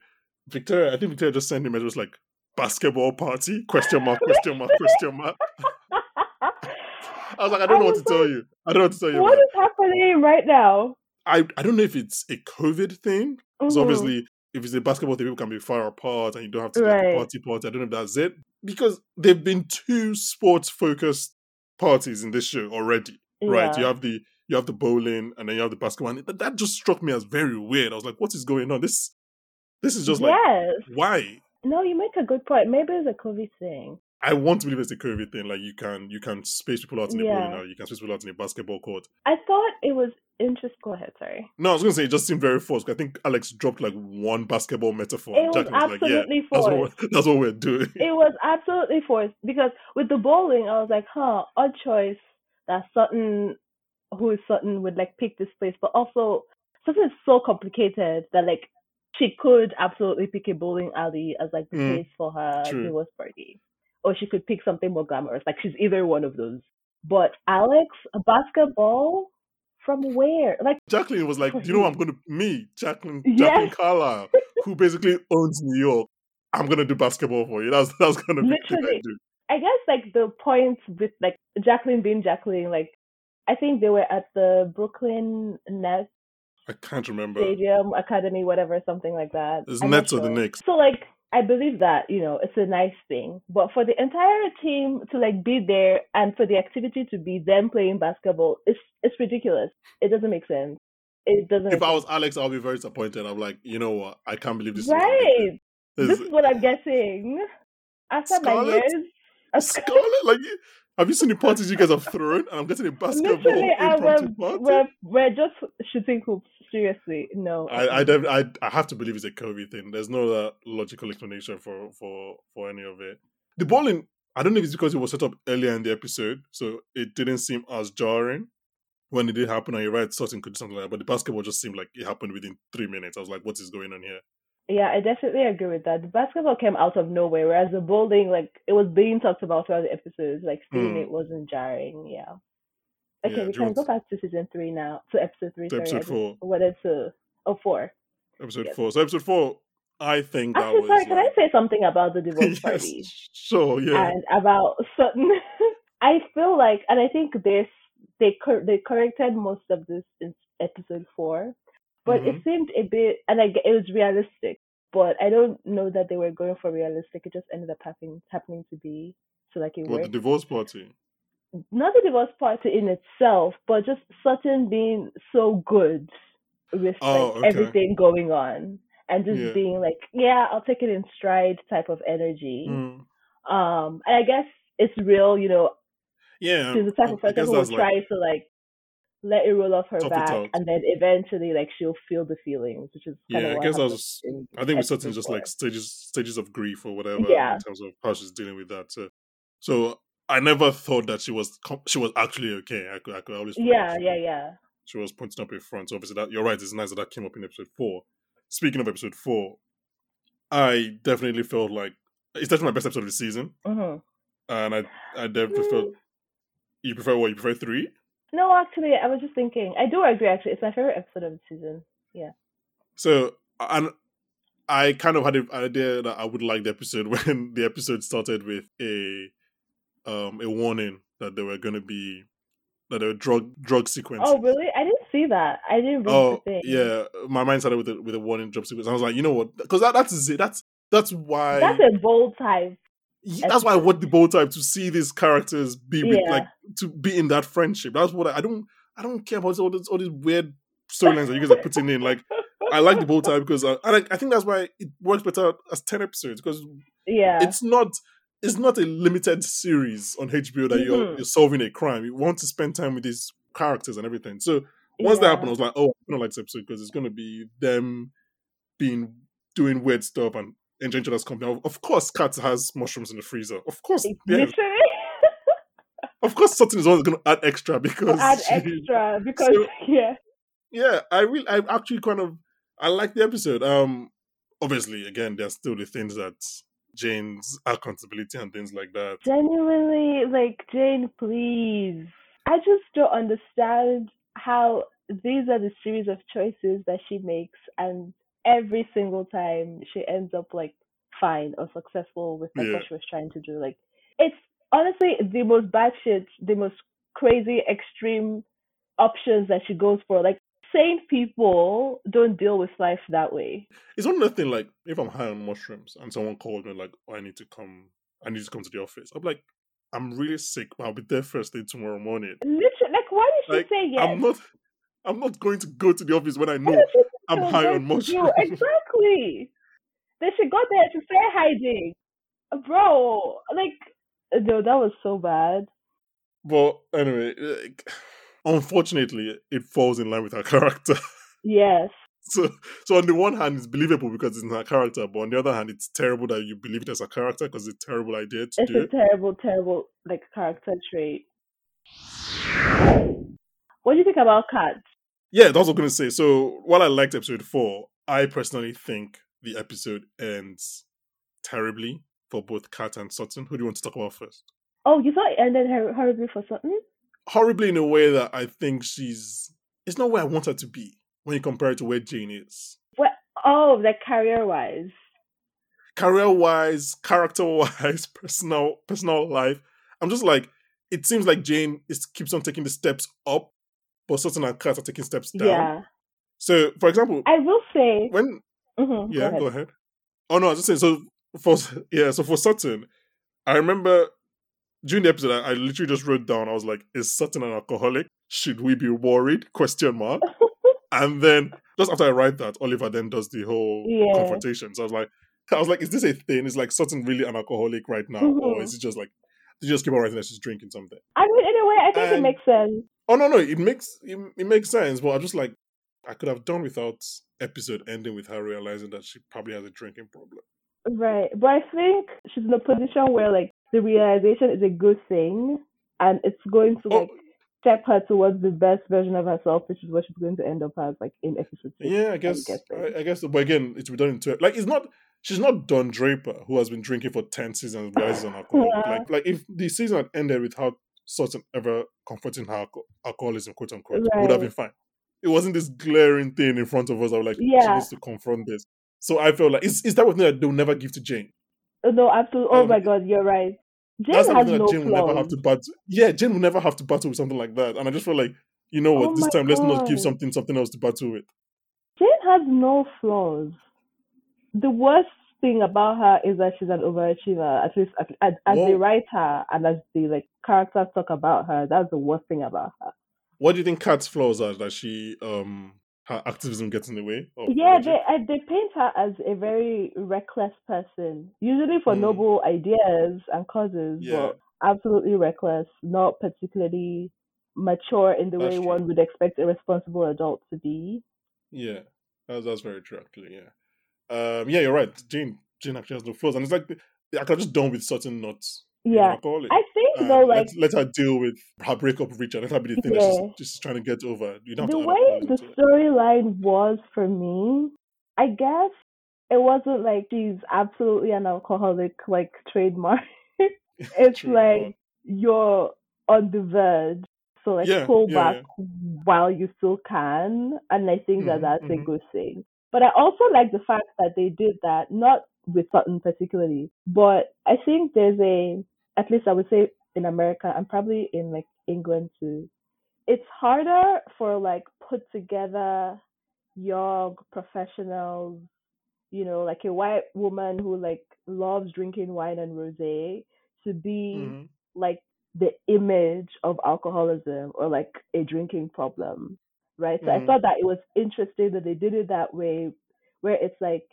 Victoria, I think Victoria just sent him. It was like basketball party? Question mark? Question mark? Question mark? I was like, I don't know what to was tell you. I don't know what to tell you. What about is happening right now? I I don't know if it's a COVID thing. Because Mhm. obviously, if it's a basketball thing, people can be far apart, and you don't have to do like party party. I don't know if that's it because there've been two sports focused parties in this show already. Right? You have the you have the bowling, and then you have the basketball. And that, that just struck me as very weird. I was like, what is going on? This this is just like yes. why? No, you make a good point. Maybe it's a COVID thing. I want to believe it's a COVID thing. Like you can you can space people out in a bowling Yeah. alley, you can space people out in a basketball court. I thought it was interesting. Go ahead, sorry. No, I was gonna say it just seemed very forced. I think Alex dropped like one basketball metaphor. It was was like, "Yeah, absolutely that's what forced. that's what we're doing." It was absolutely forced because with the bowling, I was like, huh, odd choice that Sutton, who is Sutton, would like pick this place, but also Sutton is so complicated that like she could absolutely pick a bowling alley as like the Mm, place for her divorce party, or she could pick something more glamorous. Like she's either one of those. But Alex, a basketball from where? Like Jacqueline was like, "You know. I'm gonna me, Jacqueline, Yes. Jacqueline Carlyle, who basically owns New York. I'm gonna do basketball for you. That's that's gonna be I Literally. do." I guess like the point with like Jacqueline being Jacqueline, like I think they were at the Brooklyn Nets I can't remember. Stadium Academy, whatever, something like that. It's Nets or the sure. Knicks. So like I believe that you know it's a nice thing, but for the entire team to like be there and for the activity to be them playing basketball, it's it's ridiculous. It doesn't make sense. it doesn't. If I was Alex, I'll be very disappointed. I'm like, you know what? I can't believe this. is right, getting. this is what I'm getting. After my years, a Scarlet, like, have you seen the parties you guys have thrown? And I'm getting a basketball literally, impromptu we're, we're we're just shooting hoops. Seriously, no. I I, I I have to believe it's a COVID thing. There's no uh, logical explanation for for for any of it. The bowling, I don't know if it's because it was set up earlier in the episode, so it didn't seem as jarring when it did happen. And you're right, Sutton could do something like that, but the basketball just seemed like it happened within three minutes. I was like, what is going on here? Yeah, I definitely agree with that. The basketball came out of nowhere, whereas the bowling, like, it was being talked about throughout the episodes. Like, seeing Hmm. it wasn't jarring. Yeah. Okay, Yeah, we can go back to season three now, to episode three. To sorry, episode I four. Whether to oh four. Episode Yes. four. So episode four, I think that Actually, was sorry, can I say something about the divorce yes, party sure, yeah, and about Sutton? I feel like, and I think this they cor- they corrected most of this in episode four, but it Mhm. seemed a bit, and I, it was realistic. But I don't know that they were going for realistic. It just ended up happening happening to be so like it What the divorce party? Not the divorce party in itself, but just Sutton being so good with Oh, like okay. everything going on and just Yeah. being like, yeah, I'll take it in stride type of energy. Mm. Um, and I guess it's real, you know, Yeah, she's the type I- of person who will that's like to like let it roll off her back, and then eventually like she'll feel the feelings, which is Yeah, I guess I was. in I think with certain just like stages stages of grief or whatever Yeah. in terms of how she's dealing with that. So, so I never thought that she was she was actually okay. I could I could always Yeah, yeah, yeah. She was pointing up in front. So obviously that you're right. It's nice that that came up in episode four. Speaking of episode four, I definitely felt like it's definitely my best episode of the season, hmm and I I definitely felt you prefer what you prefer three. No, actually, I was just thinking. I do agree. Actually, it's my favorite episode of the season. Yeah. So and I kind of had an idea that I would like the episode when the episode started with a um a warning that there were going to be that there were drug drug sequences. Oh, really? I didn't see that. I didn't read Oh, the thing. yeah, my mind started with a, with a warning drug sequence. I was like, you know what? Because that that's it. That's that's why That's a bold type. Yeah, that's why I want the bold type to see these characters be with, Yeah. like to be in that friendship. That's what I, I don't I don't care about all this all these weird storylines that you guys are putting in. Like I like the bold type because I, I, I think that's why it works better as ten episodes because Yeah. it's not it's not a limited series on HBO that you're Mhm. you're solving a crime. You want to spend time with these characters and everything. So once that happened, I was like, oh, I'm gonna like this episode because it's gonna be them being doing weird stuff and enjoying each other's company. Of- Of course, Kat has mushrooms in the freezer. Of course, yeah. Literally. Of course, Sutton is always gonna add extra because add she- extra because So- yeah. yeah, I really, I actually kind of, I like the episode. Um, obviously, again, there's still the things that Jane's accountability and things like that. Genuinely, like Jane, please. I just don't understand how these are the series of choices that she makes, and every single time she ends up like fine or successful with like Yeah. what she was trying to do. Like it's honestly the most bad shit, the most crazy extreme options that she goes for. Like sane people don't deal with life that way. It's one other thing. Like, if I'm high on mushrooms and someone called me like, oh, "I need to come, I need to come to the office," I'm like, "I'm really sick, but I'll be there first thing tomorrow morning." Literally, like why did she Like, say yes? I'm not, I'm not going to go to the office when I know What are people I'm high on mushrooms. Exactly. They should go there to fair hiding. Bro, like, no, that was so bad. But anyway, like, unfortunately, it falls in line with her character. Yes. So, so on the one hand, it's believable because it's in her character, but on the other hand, it's terrible that you believe it as a character because it's a terrible idea to It's do. a terrible, terrible, like, character trait. What do you think about Kat? Yeah, that's what I was going to say. So, while I liked episode four, I personally think the episode ends terribly for both Kat and Sutton. Who do you want to talk about first? Oh, you thought it ended hor- horribly for something? Horribly in a way that I think she's. It's not where I want her to be when you compare it to where Jane is. What? Oh, like career-wise. Career wise, character wise, personal personal life. I'm just like, it seems like Jane is keeps on taking the steps up, but Sutton and Kat are taking steps down. Yeah. So, for example, I will say. when Mhm, yeah, go go ahead. ahead. Oh no, I was just saying. So for yeah, so for Sutton, I remember during the episode, I, I literally just wrote down. I was like, "Is Sutton an alcoholic? Should we be worried?" Question mark. And then just after I write that, Oliver then does the whole Yeah. confrontation. So I was like, I was like, is this a thing? Is like Sutton really an alcoholic right now, or Mhm. is it just like they just keep on writing that she's drinking something? I mean, in a way, I think it makes sense. Oh no, no, it makes it, it makes sense. But I just like I could have done without episode ending with her realizing that she probably has a drinking problem. Right. But I think she's in a position where like the realization is a good thing and it's going to Oh. like step her towards the best version of herself, which is what she's going to end up as like in episode six. Yeah, I guess. I, I guess. But again, it's done into like it's not. She's not Don Draper, who has been drinking for ten seasons, guys, an alcoholic. Yeah. Like, like if the season had ended without Sutton ever confronting her alcoholism, quote unquote, it would have been fine. It wasn't this glaring thing in front of us. I was like, yeah. she needs to confront this. So I felt like it's, it's that thing that they'll never give to Jane. Oh, no, absolutely. Oh Um, my god, you're right. Jane That's has that no Jane will never have to battle. Yeah, Jane will never have to battle with something like that. And I just feel like, you know what, Oh this time let's not give something something else to battle with. Jane has no flaws. The worst thing about her is that she's an overachiever. At least as, as, as they write her and as the like characters talk about her, that's the worst thing about her. What do you think Kat's flaws are? That she um her activism gets in the way? Yeah, they uh, they paint her as a very reckless person, usually for Mm. noble ideas and causes, Yeah. but absolutely reckless, not particularly mature in the That's way true. one would expect a responsible adult to be. Yeah, that's that's very true. Actually, yeah. Um, yeah, you're right. Jane Jane actually has no flaws, and it's like I could just done with certain nuts. Yeah, alcoholic. I think though, like let, let her deal with her breakup with Richard. Let her be the thing that Yeah. she's just trying to get over. You don't the way the storyline was for me, I guess it wasn't like she's absolutely an alcoholic, like trademark. it's like you're on the verge, so like Yeah, pull yeah, back while you still can, and I think that Mhm, that's a mhm. good thing. But I also like the fact that they did that, not with Sutton particularly, but I think there's a, at least I would say in America and probably in like England too, it's harder for like put together young professionals, you know, like a white woman who like loves drinking wine and rosé to be Mhm. like the image of alcoholism or like a drinking problem, right? So I Mhm. thought that it was interesting that they did it that way, where it's like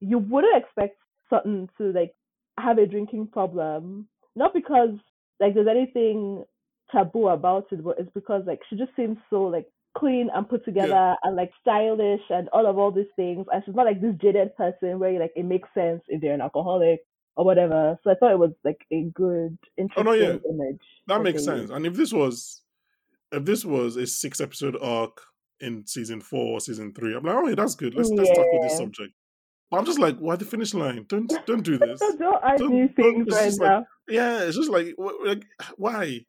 you wouldn't expect Sutton to like have a drinking problem, not because like there's anything taboo about it, but it's because like she just seems so like clean and put together and like stylish and all of all these things, and she's not like this jaded person where like it makes sense if they're an alcoholic or whatever. So I thought it was like a good, Oh, interesting no, yeah. image. That makes sense. And if this was if this was a six episode arc in season four or season three, I'm like, oh, yeah, that's good. Let's let's tackle this subject. But I'm just like, why the finish line? Don't don't do this. So don't Don't- don't- things it's right just like- now. Yeah, it's just like, like why?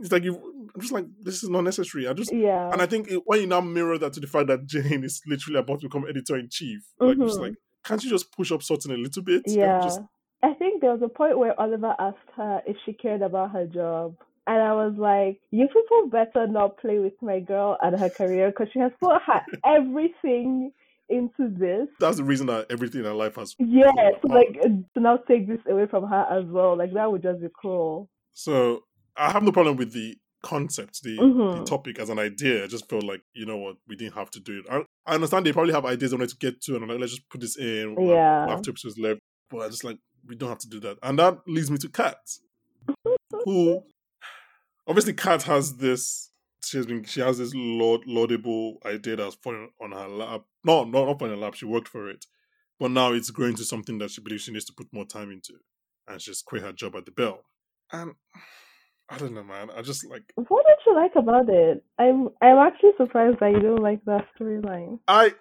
It's like you. I'm just like, this is not necessary. I just yeah. and I think it, when you now mirror that to the fact that Jane is literally about to become editor in chief, like just Mhm. like, can't you just push up Sutton a little bit? Yeah. just- I think there was a point where Oliver asked her if she cared about her job. And I was like, you people better not play with my girl and her career because she has put her everything into this. that's the reason that everything in her life has. Yeah, so like to now take this away from her as well, like that would just be cruel. So I have no problem with the concept, the, the Mhm. topic as an idea. I just felt like you know what, we didn't have to do it. I, I understand they probably have ideas they wanted to get to, and I'm like, let's just put this in. Yeah. after episodes left, but I just like we don't have to do that, and that leads me to Kat, who obviously Kat has this. She has been. She has this laud, laudable idea that's fallen on her lap. No, no, not on her lap. She worked for it, but now it's growing to something that she believes she needs to put more time into, and she's quit her job at the Bell. And I don't know, man. I just like What did you like about it? I'm I'm actually surprised that you don't like that storyline. I,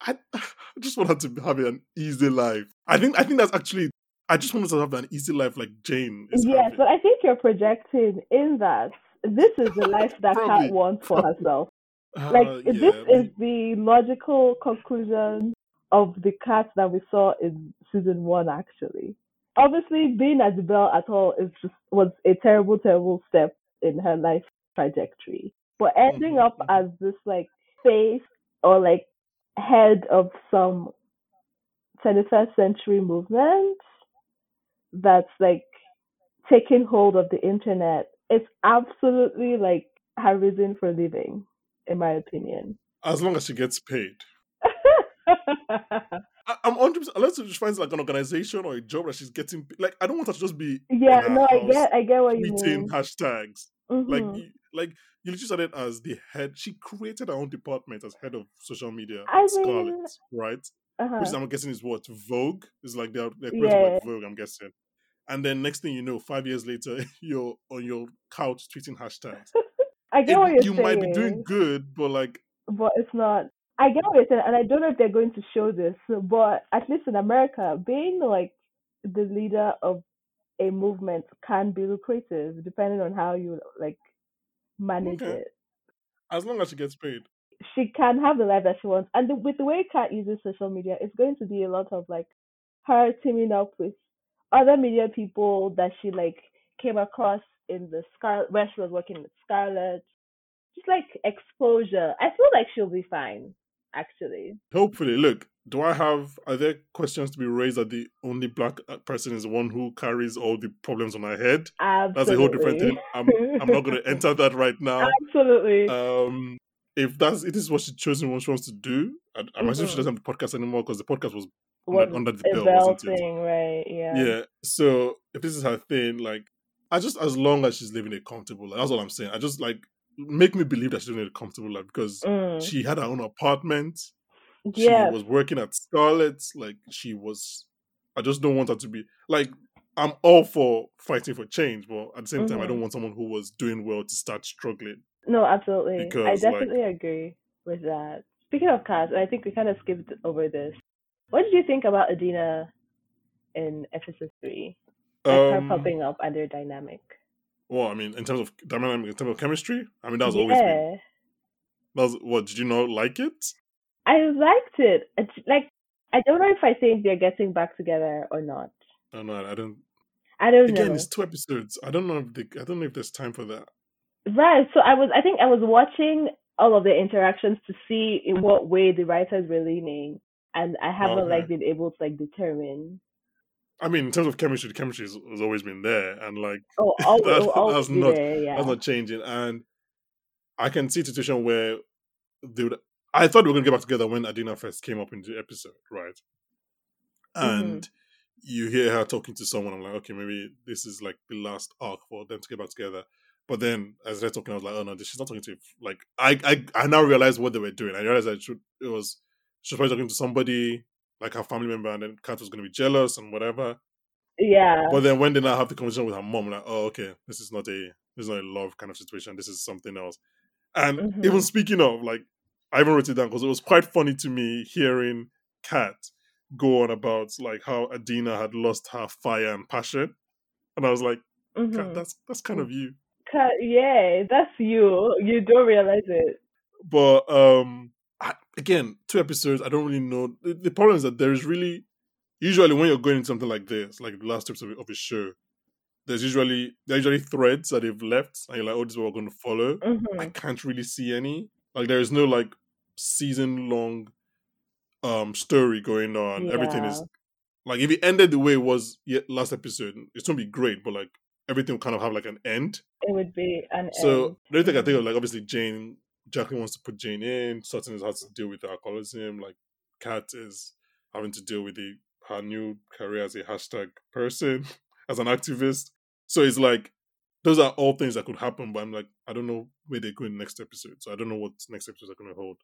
I, I just want her to have an easy life. I think I think that's actually. I just want her to have an easy life like Jane is Yes, having. but I think you're projecting in that this is the life that Kat wants for herself. Uh, Like yeah, this is the logical conclusion of the Kat that we saw in season one. Actually, obviously, being at the bell at all is just was a terrible, terrible step in her life trajectory. But ending up mhm. as this like face or like head of some 21st century movement that's like taking hold of the internet. It's absolutely like her reason for living, in my opinion. As long as she gets paid. I, I'm 100 unless she finds like an organization or a job that she's getting like I don't want her to just be yeah, no, I get, I get what you mean. hashtags. Like Mhm. you- like you literally started as the head. She created her own department as head of social media I at mean, Scarlet, right? uh-huh. Which I'm guessing is what Vogue is like. They're they're creating Yeah. like Vogue. I'm guessing. And then next thing you know, five years later, you're on your couch tweeting hashtags. I get It- what you're you saying. You might be doing good, but like but it's not. I get what you're saying, and I don't know if they're going to show this, but at least in America, being like the leader of a movement can be lucrative depending on how you like manage Okay. it. as long as she gets paid. She can have the life that she wants, and the, with the way Kat uses social media, it's going to be a lot of like her teaming up with other media people that she like came across in the Scar where she was working with Scarlet. Just like exposure. I feel like she'll be fine, actually. Hopefully, look. Do I have? Are there questions to be raised that the only black uh, person is the one who carries all the problems on her head? Absolutely. That's a whole different thing. I'm I'm not going to enter that right now. Absolutely. Um, if that's it is what she chosen what she wants to do, I, I'm assuming she doesn't have the podcast anymore because the podcast was was under the bell, bell wasn't thing, right? Yeah. yeah. So if this is her thing, like I just as long as she's living a comfortable life, that's all I'm saying. I just like make me believe that she's living a comfortable life because Mm. she had her own apartment. Yeah. She was working at Scarlet's. Like she was. I just don't want her to be like. I'm all for fighting for change, but at the same time, I don't want someone who was doing well to start struggling. No, absolutely. I Because, like- definitely agree with that. Speaking of cast, I think we kind of skipped over this. What did you think about Adina in episode three? Like her Um, popping up and their dynamic. Well, I mean, in terms of dynamic, in terms of chemistry, I mean, that was always been. yeah. That was what? Did you not like it? I liked it. It's like I don't know if I think they're getting back together or not. I don't know. I don't. I don't Again, know. it's two episodes. I don't know if they, I don't know if there's time for that. Right. So I was I think I was watching all of the interactions to see in what way the writers were leaning. And I haven't Okay. like been able to like determine. I mean, in terms of chemistry, the chemistry has, has always been there, and like Oh, all, That- oh, that's not- there, yeah. that's not changing. And I can see a situation where they would. I thought we were going to get back together when Adina first came up in the episode, right? And mm-hmm. you hear her talking to someone. I'm like, okay, maybe this is like the last arc for them to get back together. But then, as they're talking, I was like, oh no, she's not talking to. you. Like, I, I, I now realized what they were doing. I realized that it, should, it was she was probably talking to somebody like her family member, and then Kat was going to be jealous and whatever. yeah. But then when they now have the conversation with her mom, like, oh, okay, this is not a this is not a love kind of situation. This is something else. And Mhm. even speaking of, like, I even wrote it down because it was quite funny to me hearing Kat go on about like how Adina had lost her fire and passion, and I was like, Kat, Mhm. that's that's kind of you. Ca- yeah, that's you. You don't realize it. But um, I, again, two episodes. I don't really know. The, the problem is that there is really usually when you're going into something like this, like the last episode of a show, there's usually there are usually threads that they've left, and you're like, oh, this is what we're going to follow. hmm I can't really see any. Like there is no like season long um story going on. Everything is like if it ended the way it was yet last episode, it's gonna be great, but like everything will kind of have like an end. It would be an So end. the only thing I think of, like obviously Jane, Jacqueline wants to put Jane in. Sutton is has to deal with alcoholism. Like Kat is having to deal with the her new career as a hashtag person, as an activist. So it's like those are all things that could happen, but I'm like I don't know where they're going next episode. So I don't know what next episodes are going to hold.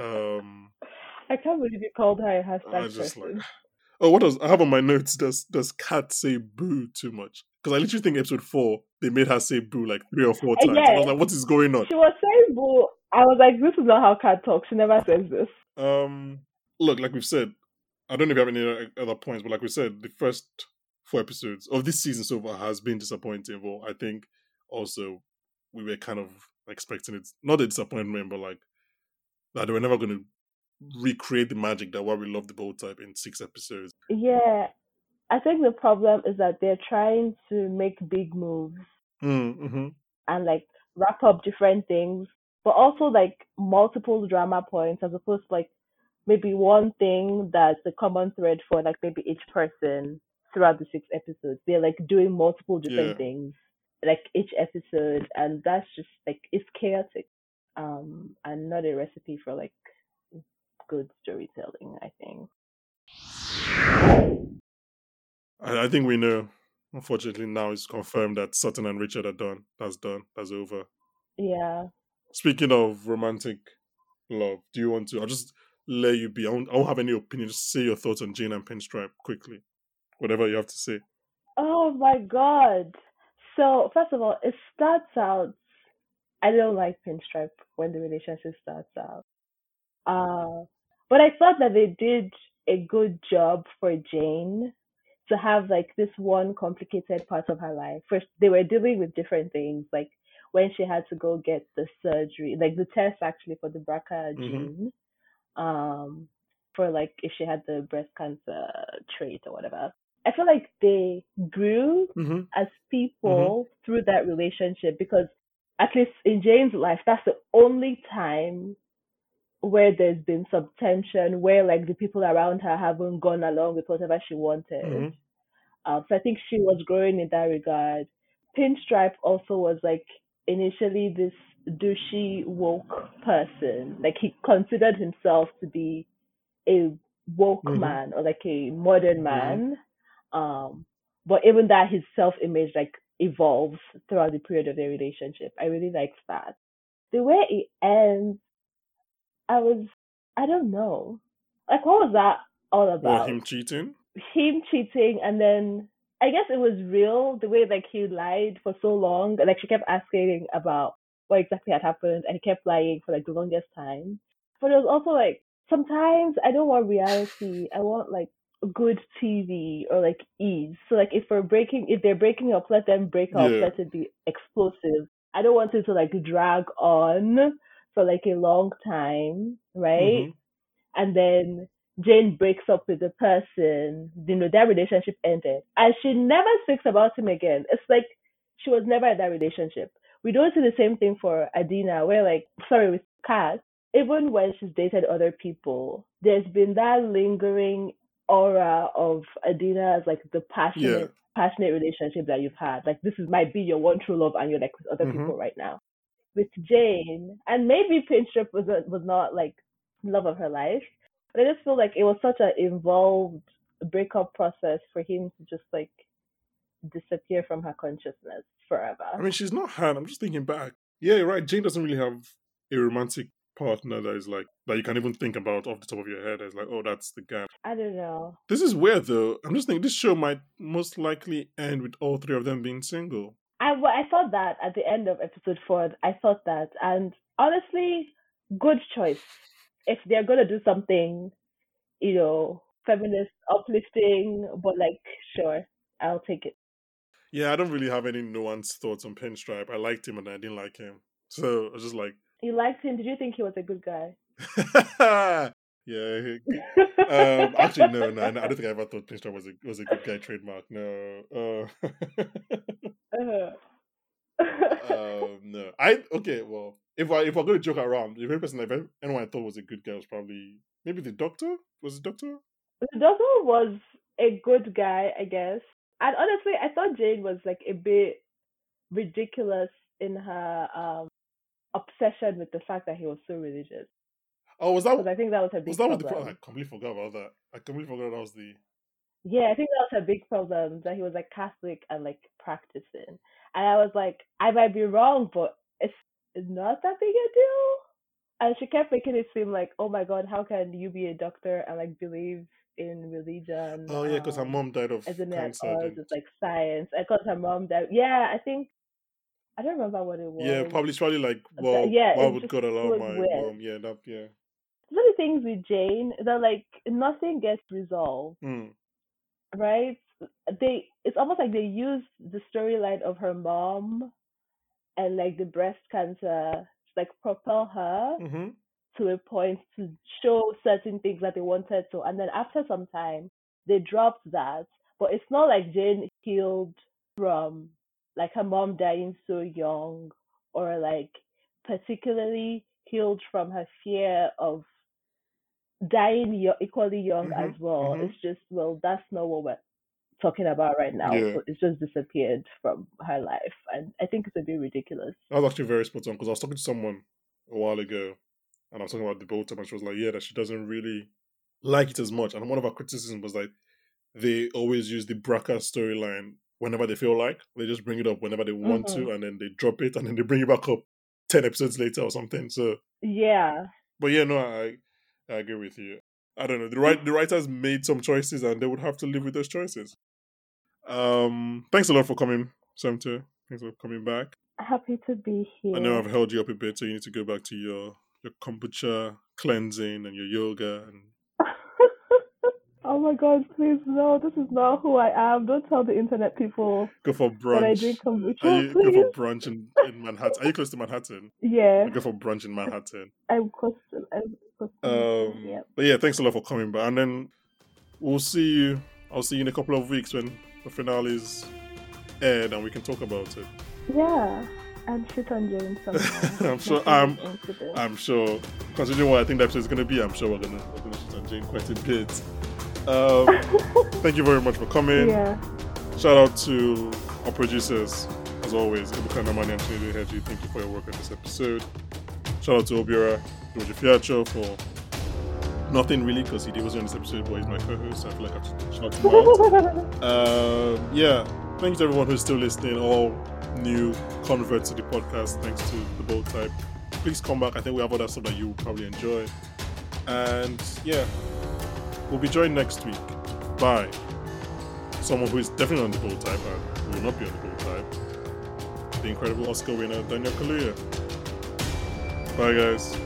Um, I can't believe you called her a hashtag I just like person. oh, what does I have on my notes? Does does Kat say boo too much? Because I literally think episode four they made her say boo like three or four Uh, times. And I was like, what is going on? She was saying boo. I was like, this is not how Kat talks. She never says this. Um, look, like we've said, I don't know if you have any other- other points, but like we said, the first four episodes of this season so far has been disappointing. But I think also we were kind of expecting it, not a disappointment, but like that they were never going to recreate the magic that why we love the bold type in six episodes. Yeah. I think the problem is that they're trying to make big moves Mm-hmm. and like wrap up different things, but also like multiple drama points as opposed to like maybe one thing that's a common thread for like maybe each person throughout the six episodes. They're like doing multiple different Yeah. things like each episode, and that's just like it's chaotic. um, and not a recipe for like good storytelling. I think. I, I think we know. Unfortunately, now it's confirmed that Sutton and Richard are done. That's done. That's over. Yeah. Speaking of romantic love, do you want to? I'll just let you be. I won't, I won't have any opinion. Just say your thoughts on Jane and Pinstripe quickly. Whatever you have to say. Oh my god. So first of all, it starts out. I don't like Pinstripe when the relationship starts out. Uh, but I thought that they did a good job for Jane to have like this one complicated part of her life. First, they were dealing with different things, like when she had to go get the surgery, like the test actually for the BRCA Mhm. gene, um, for like if she had the breast cancer trait or whatever. I feel like they grew Mm-hmm. as people through that relationship because at least in Jane's life, that's the only time where there's been some tension, where like the people around her haven't gone along with whatever she wanted. Mhm. Um, so I think she was growing in that regard. Pinstripe also was like initially this douchey woke person. Like he considered himself to be a woke Mhm. man or like a modern man. Um, but even that his self image like evolves throughout the period of their relationship. I really liked that. The way it ends, I was I don't know. Like what was that all about? Or him cheating? him cheating and then I guess it was real the way like he lied for so long. Like she kept asking about what exactly had happened and he kept lying for like the longest time. But it was also like sometimes I don't want reality. I want like good TV or like ease. So like if we're breaking if they're breaking up, let them break up, Yeah. let it be explosive. I don't want it to like drag on for like a long time, right? Mhm. and then Jane breaks up with the person, you know, that relationship ended. And she never speaks about him again. It's like she was never in that relationship. We don't see the same thing for Adina, where like sorry, with Kat, even when she's dated other people, there's been that lingering aura of Adina as like the passionate Yeah. passionate relationship that you've had. Like this is might be your one true love and you're like with other Mhm. people right now. With Jane, and maybe Pinstripe was was not like love of her life. But I just feel like it was such an involved breakup process for him to just like disappear from her consciousness forever. I mean, she's not had. I'm just thinking back. Yeah, you're right. Jane doesn't really have a romantic partner that is like that you can even think about off the top of your head. It's like, oh, that's the guy. I don't know. This is weird though. I'm just thinking this show might most likely end with all three of them being single. I, well, I thought that at the end of episode four. I thought that, and honestly, good choice. If they're gonna do something, you know, feminist, uplifting, but like, sure, I'll take it. Yeah, I don't really have any nuanced thoughts on Pinstripe. I liked him and I didn't like him. So I was just like, You liked him? Did you think he was a good guy? yeah. Um, actually, no, no, no, I don't think I ever thought Pinstripe was a was a good guy trademark. No. Uh, Uh-huh. Um, no. I okay. Well, if I if going to joke around, the very person I anyone I thought was a good guy was probably maybe the doctor. Was the doctor? The doctor was a good guy, I guess. And honestly, I thought Jane was like a bit ridiculous in her um obsession with the fact that he was so religious. Oh, was that I think that was her big was that what problem. the problem? I completely forgot about that. I completely forgot that was the. Yeah, I think that was her big problem that he was like Catholic and like practicing. And I was like, I might be wrong, but it's not that big a deal. And she kept making it seem like, oh my god, how can you be a doctor and like believe in religion? Oh yeah, because her um, mom died of isn't it cancer. didn't- It's like science. I caught her mom that. Yeah, I think I don't remember what it was. Yeah, probably probably like well, yeah, why it would God allow my weird. mom? Yeah, that yeah. Of the things with Jane that like nothing gets resolved, Mm. right? They it's almost like they use the storyline of her mom and like the breast cancer to like propel her hmm to a point to show certain things that they wanted to, and then after some time they dropped that. But it's not like Jane healed from like her mom dying so young, or like particularly healed from her fear of dying yo- equally young as Mhm, well. mhm. It's just well, that's not what we're talking about right now. Yeah. So it's just disappeared from her life, and I think it's a bit ridiculous. That was actually very spot on because I was talking to someone a while ago, and I was talking about the boat, and she was like, "Yeah, that she doesn't really like it as much." And one of our criticisms was like, they always use the BRCA storyline whenever they feel like. They just bring it up whenever they want Mhm. to, and then they drop it, and then they bring it back up ten episodes later or something. So, Yeah. but yeah, no, I I agree with you. I don't know. The right the writers made some choices, and they would have to live with those choices. Um, thanks a lot for coming, Samto. Thanks for coming back. Happy to be here. I know I've held you up a bit, so you need to go back to your your kombucha cleansing and your yoga and oh my god, please no, this is not who I am. Don't tell the internet people go for brunch. that I drink kombucha, Are you go for brunch in, in Manhattan? Are you close to Manhattan? Yeah, Go for brunch in Manhattan. I'm close to, I'm close to Um, yeah. But yeah, thanks a lot for coming back. And then we'll see you. I'll see you in a couple of weeks when the finale is aired and we can talk about it. Yeah, and shit on somehow. I'm sure- I'm-. I'm sure, considering what I think the episode is going to be, I'm sure we're going to we're gonna shit on Jane quite a bit. Um, thank you very much for coming. yeah. Shout out to our producers, as always, Ibuka Namani and Chinedu Heji. Thank you for your work on this episode. Shout out to Obiora George Fiacho for nothing really, because he wasn't on this episode, but he's my co-host. So I feel like I should shout him out. Um, yeah, thank you to everyone who's still listening, all new converts to the podcast, thanks to the bold type. Please come back. I think we have other stuff that you will probably enjoy. And yeah, we'll be joined next week by someone who is definitely on the bold type and will not be on the bold type. The incredible Oscar winner, Daniel Kaluuya. Bye, guys.